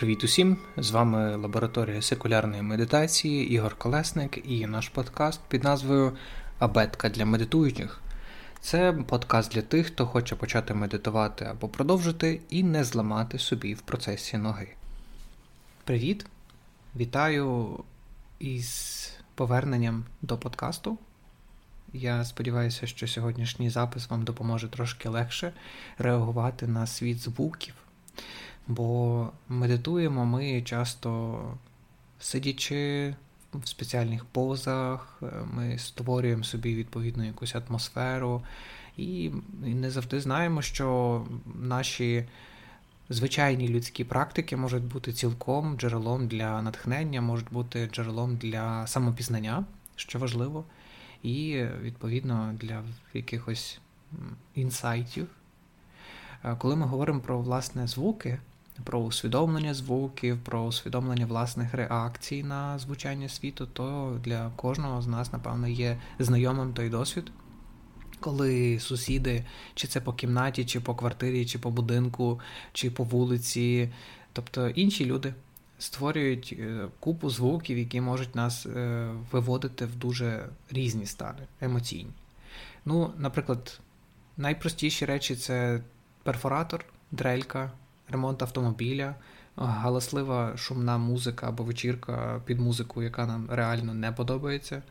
Привіт усім! З вами лабораторія секулярної медитації Ігор Колесник і наш подкаст під назвою Абетка для медитуючих. Це подкаст для тих, хто хоче почати медитувати або продовжити і не зламати собі в процесі ноги. Привіт! Вітаю із поверненням до подкасту. Я сподіваюся, що сьогоднішній запис вам допоможе трошки легше реагувати на світ звуків. Бо медитуємо ми часто сидячи в спеціальних позах, ми створюємо собі відповідну якусь атмосферу, і не завжди знаємо, що наші звичайні людські практики можуть бути цілком джерелом для натхнення, можуть бути джерелом для самопізнання, що важливо, і відповідно для якихось інсайтів. Коли ми говоримо про власне звуки про усвідомлення звуків, про усвідомлення власних реакцій на звучання світу, то для кожного з нас, напевно, є знайомим той досвід, коли сусіди, чи це по кімнаті, чи по квартирі, чи по будинку, чи по вулиці, тобто інші люди. Створюють е, купу звуків, які можуть нас е, виводити в дуже різні стани, емоційні. Ну, наприклад, найпростіші речі це перфоратор, дрелька, ремонт автомобіля, галаслива шумна музика або вечірка під музику, яка нам реально не подобається.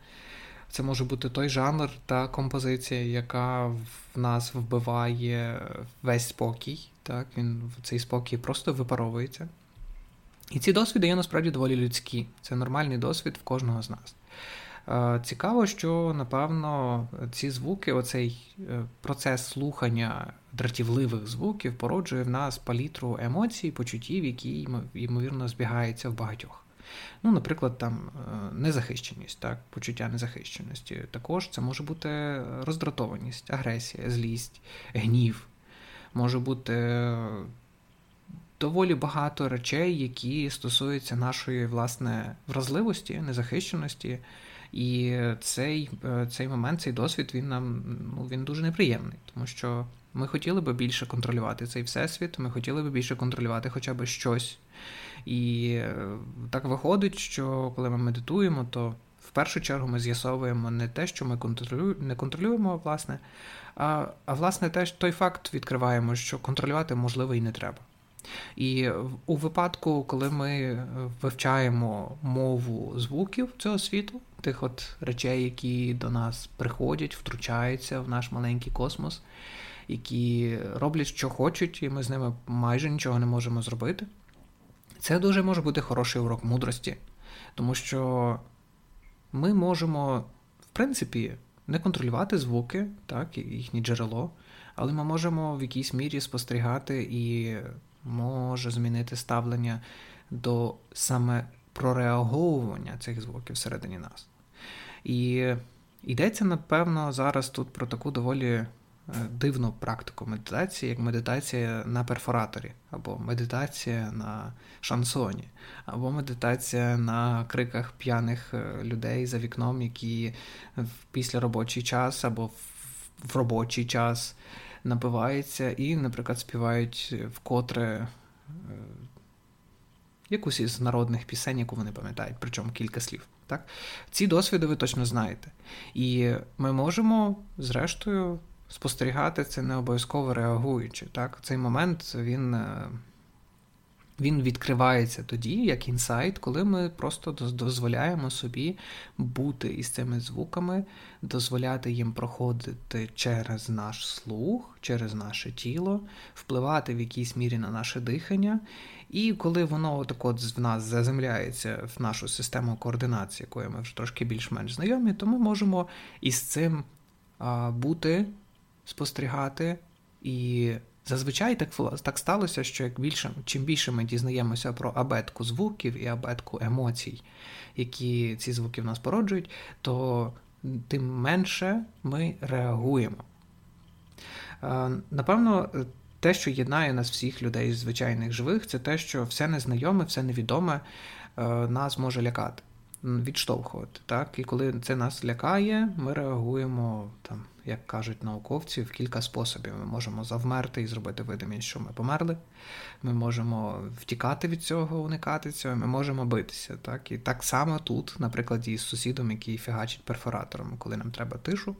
Це може бути той жанр та композиція, яка в нас вбиває весь спокій. Так, Він цей спокій просто випаровується. І ці досвіди є насправді доволі людські. Це нормальний досвід в кожного з нас. Е, цікаво, що напевно ці звуки, оцей е, процес слухання дратівливих звуків породжує в нас палітру емоцій, почуттів, які ймовірно збігаються в багатьох. Ну, Наприклад, там е, незахищеність, так, почуття незахищеності. Також це може бути роздратованість, агресія, злість, гнів. Може бути доволі багато речей, які стосуються нашої власне вразливості, незахищеності. І цей е, цей момент, цей досвід, він нам ну, він дуже неприємний, тому що ми хотіли би більше контролювати цей всесвіт, ми хотіли би більше контролювати хоча б щось. І е, так виходить, що коли ми медитуємо, то в першу чергу ми з'ясовуємо не те, що ми контролюємо, не контролюємо, власне, а а власне те, той факт відкриваємо, що контролювати можливо і не треба. І у випадку, коли ми вивчаємо мову звуків цього світу, тих от речей, які до нас приходять, втручаються в наш маленький космос, які роблять, що хочуть, і ми з ними майже нічого не можемо зробити. Це дуже може бути хороший урок мудрості, тому що ми можемо, в принципі, не контролювати звуки, так, їхнє джерело, але ми можемо в якійсь мірі спостерігати і може змінити ставлення до саме прореаговування цих звуків всередині нас. І йдеться, напевно, зараз тут про таку доволі дивну практику медитації, як медитація на перфораторі, або медитація на шансоні, або медитація на криках п'яних е, людей за вікном, які після робочий час або в робочий час напиваються і, наприклад, співають вкотре е, якусь із народних пісень, яку вони пам'ятають, причому кілька слів. Так? Ці досвіди ви точно знаєте. І ми можемо, зрештою, спостерігати це не обов'язково реагуючи. Так? Цей момент він. Е, він відкривається тоді, як інсайт, коли ми просто дозволяємо собі бути із цими звуками, дозволяти їм проходити через наш слух, через наше тіло, впливати в якійсь мірі на наше дихання. І коли воно так от в нас заземляється в нашу систему координації, якою ми вже трошки більш-менш знайомі, то ми можемо із цим бути, спостерігати і Зазвичай так так сталося, що як більше, чим більше ми дізнаємося про абетку звуків і абетку емоцій, які ці звуки в нас породжують, то тим менше ми реагуємо. Е, напевно, те, що єднає нас всіх людей звичайних живих, це те, що все незнайоме, все невідоме е, нас може лякати. відштовхувати. Так? І коли це нас лякає, ми реагуємо, там, як кажуть науковці, в кілька способів. Ми можемо завмерти і зробити видимість, що ми померли. Ми можемо втікати від цього, уникати цього, ми можемо битися. Так? І так само тут, наприклад, із сусідом, який фігачить перфоратором, коли нам треба тишу.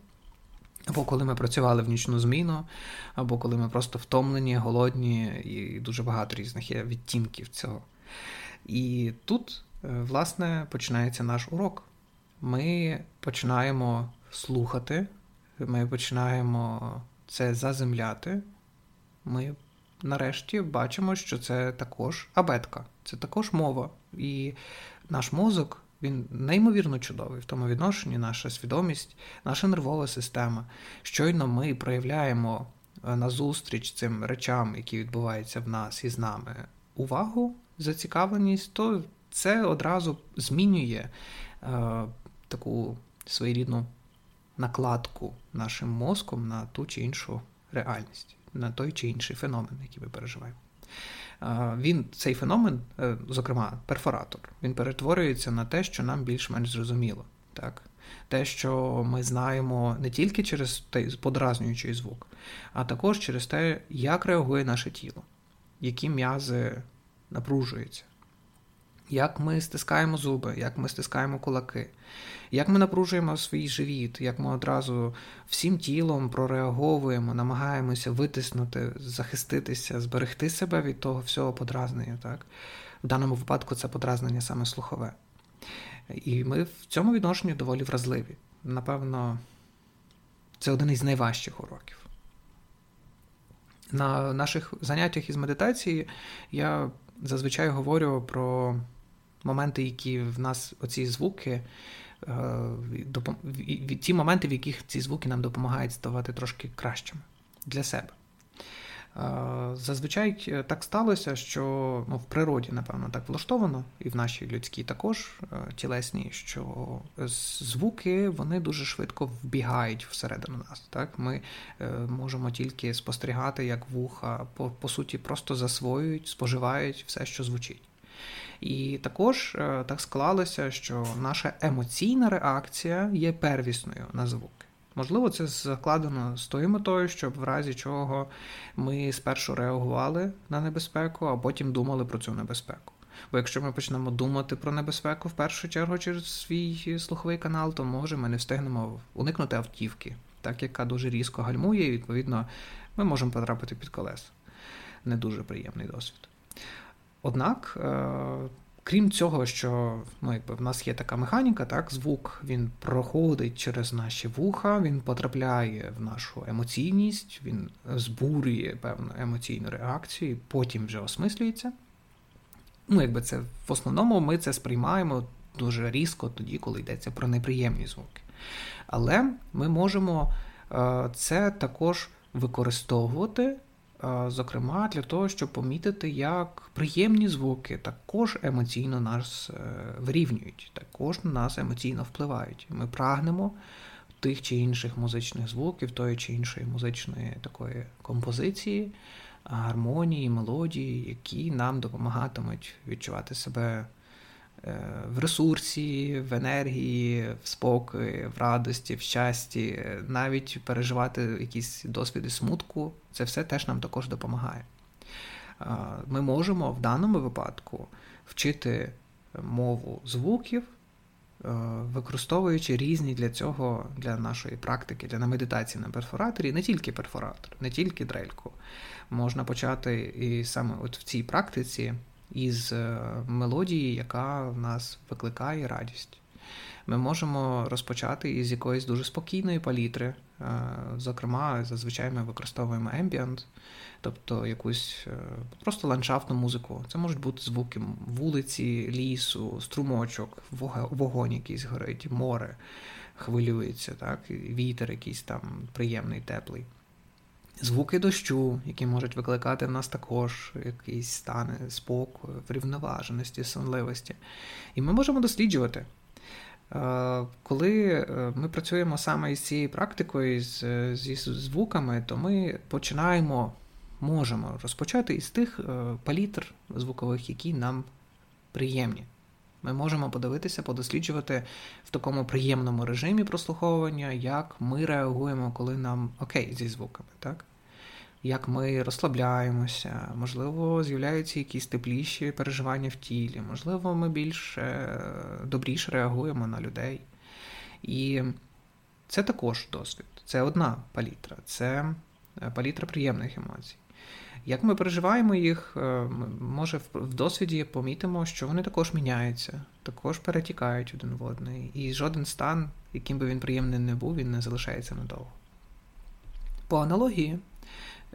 Або коли ми працювали в нічну зміну, або коли ми просто втомлені, голодні, і дуже багато різних є відтінків цього. І тут, е, власне, починається наш урок. Ми починаємо слухати, ми починаємо це заземляти. Ми нарешті бачимо, що це також абетка, це також мова. І наш мозок він неймовірно чудовий в тому відношенні, наша свідомість, наша нервова система. Щойно ми проявляємо е, назустріч цим речам, які відбуваються в нас і з нами, увагу, зацікавленість, то це одразу змінює е, таку своєрідну накладку нашим мозком на ту чи іншу реальність, на той чи інший феномен, який ми переживаємо він цей феномен, е, зокрема перфоратор, він перетворюється на те, що нам більш-менш зрозуміло. Так? Те, що ми знаємо не тільки через той подразнюючий звук, а також через те, як реагує наше тіло, які м'язи напружуються, як ми стискаємо зуби, як ми стискаємо кулаки, як ми напружуємо свій живіт, як ми одразу всім тілом прореаговуємо, намагаємося витиснути, захиститися, зберегти себе від того всього подразнення. Так? В даному випадку це подразнення саме слухове. І ми в цьому відношенні доволі вразливі. Напевно, це один із найважчих уроків. На наших заняттях із медитації я зазвичай говорю про моменти, які в нас оці звуки, е, ті моменти, в яких ці звуки нам допомагають ставати трошки кращими для себе. Е, зазвичай е, так сталося, що ну, в природі, напевно, так влаштовано, і в нашій людській також тілесній, що звуки вони дуже швидко вбігають всередину нас. Так? Ми можемо тільки спостерігати, як вуха по, по суті просто засвоюють, споживають все, що звучить. І також е, так склалося, що наша емоційна реакція є первісною на звуки. Можливо, це закладено з тою метою, щоб в разі чого ми спершу реагували на небезпеку, а потім думали про цю небезпеку. Бо якщо ми почнемо думати про небезпеку в першу чергу через свій слуховий канал, то може ми не встигнемо уникнути автівки, так яка дуже різко гальмує, і відповідно ми можемо потрапити під колеса. Не дуже приємний досвід. Однак, е, крім цього, що ну, якби в нас є така механіка, так, звук він проходить через наші вуха, він потрапляє в нашу емоційність, він збурює певну емоційну реакцію, потім вже осмислюється. Ну, якби це в основному ми це сприймаємо дуже різко тоді, коли йдеться про неприємні звуки. Але ми можемо е, це також використовувати зокрема для того, щоб помітити, як приємні звуки також емоційно нас е, вирівнюють, також на нас емоційно впливають. Ми прагнемо тих чи інших музичних звуків, тої чи іншої музичної такої композиції, гармонії, мелодії, які нам допомагатимуть відчувати себе в ресурсі, в енергії, в спокої, в радості, в щасті, навіть переживати якісь досвіди смутку, це все теж нам також допомагає. Ми можемо в даному випадку вчити мову звуків, е, використовуючи різні для цього, для нашої практики, для медитації на перфораторі, не тільки перфоратор, не тільки дрельку. Можна почати і саме от в цій практиці із е, мелодії, яка в нас викликає радість. Ми можемо розпочати із якоїсь дуже спокійної палітри. Е, зокрема, зазвичай ми використовуємо ambient, тобто якусь е, просто ландшафтну музику. Це можуть бути звуки вулиці, лісу, струмочок, вогонь якийсь горить, море хвилюється, так, вітер якийсь там приємний, теплий звуки дощу, які можуть викликати в нас також якісь стани спокою, врівноваженості, сонливості. І ми можемо досліджувати. Е, коли е, ми працюємо саме із цією практикою, зі звуками, то ми починаємо, можемо розпочати із тих е, палітр звукових, які нам приємні. Ми можемо подивитися, подосліджувати в такому приємному режимі прослуховування, як ми реагуємо, коли нам окей зі звуками, так? Як ми розслабляємося, можливо, з'являються якісь тепліші переживання в тілі, можливо, ми більш е, добріше реагуємо на людей. І це також досвід. Це одна палітра, це е, палітра приємних емоцій. Як ми переживаємо їх, е, може в досвіді помітимо, що вони також міняються, також перетікають один в одний, і жоден стан, яким би він приємним не був, він не залишається надовго. По аналогії,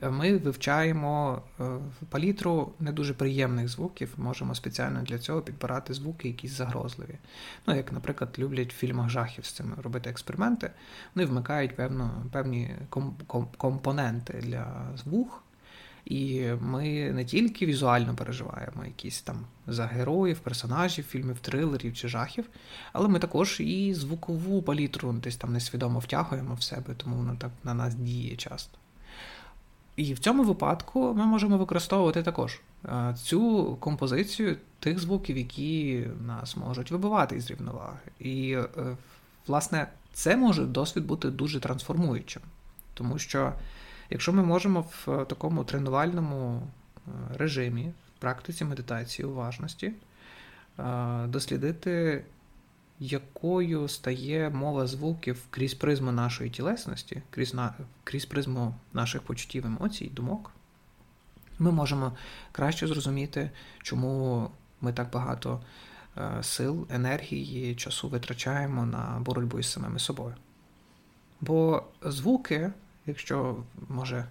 ми вивчаємо е, палітру не дуже приємних звуків, можемо спеціально для цього підбирати звуки, якісь загрозливі. Ну, як, наприклад, люблять в фільмах жахів з цим робити експерименти, вони вмикають певно, певні компоненти для звук. І ми не тільки візуально переживаємо якісь там за героїв, персонажів, фільмів, трилерів чи жахів, але ми також і звукову палітру десь там несвідомо втягуємо в себе, тому воно так на нас діє часто. І в цьому випадку ми можемо використовувати також е, цю композицію тих звуків, які нас можуть вибивати із рівноваги. І, е, власне, це може досвід бути дуже трансформуючим, тому що. Якщо ми можемо в е, такому тренувальному режимі, в практиці медитації, уважності, дослідити, якою стає мова звуків крізь призму нашої тілесності, крізь, на, крізь призму наших почуттів, емоцій, думок, ми можемо краще зрозуміти, чому ми так багато сил, енергії, часу витрачаємо на боротьбу із самими собою. Бо звуки якщо може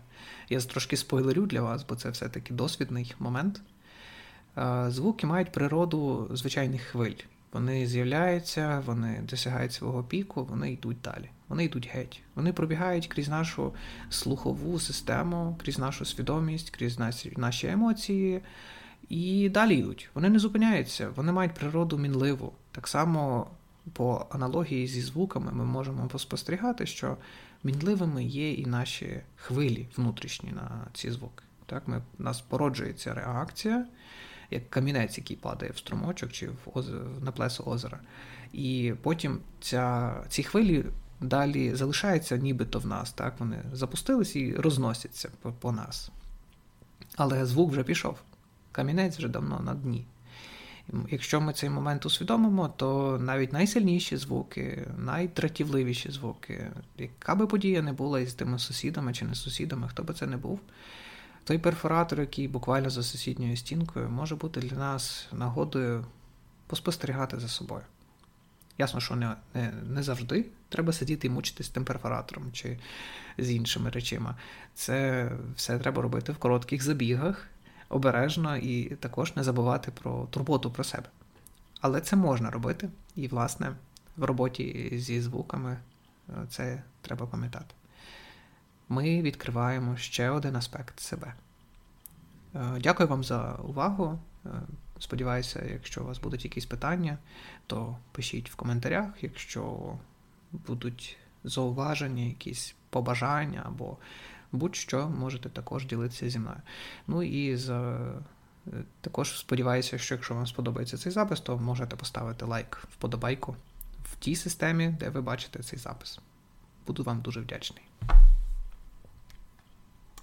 я трошки спойлерю для вас, бо це все-таки досвідний момент. Звуки мають природу звичайних хвиль. Вони з'являються, вони досягають свого піку, вони йдуть далі. Вони йдуть геть. Вони пробігають крізь нашу слухову систему, крізь нашу свідомість, крізь наші емоції. І далі йдуть. Вони не зупиняються, вони мають природу мінливу. Так само, по аналогії зі звуками, ми можемо поспостерігати, що мінливими є і наші хвилі внутрішні на ці звуки. Так, ми, У нас породжується реакція, як камінець, який падає в струмочок чи в озер, на плесо озера. І потім ця, ці хвилі далі залишаються нібито в нас. Так, Вони запустились і розносяться по, по нас. Але звук вже пішов. Камінець вже давно на дні. Якщо ми цей момент усвідомимо, то навіть найсильніші звуки, найтратівливіші звуки, яка би подія не була із тими сусідами чи не сусідами, хто би це не був, той перфоратор, який буквально за сусідньою стінкою, може бути для нас нагодою поспостерігати за собою. Ясно, що не, не, не завжди треба сидіти і мучитись тим перфоратором чи з іншими речима. Це все треба робити в коротких забігах обережно і також не забувати про турботу про себе. Але це можна робити, і, власне, в роботі зі звуками е, це треба пам'ятати. Ми відкриваємо ще один аспект себе. Е, дякую вам за увагу. Е, сподіваюся, якщо у вас будуть якісь питання, то пишіть в коментарях. Якщо будуть зауваження, якісь побажання або будь-що можете також ділитися зі мною. Ну і за. Також сподіваюся, що якщо вам сподобається цей запис, то можете поставити лайк вподобайку в тій системі, де ви бачите цей запис. Буду вам дуже вдячний.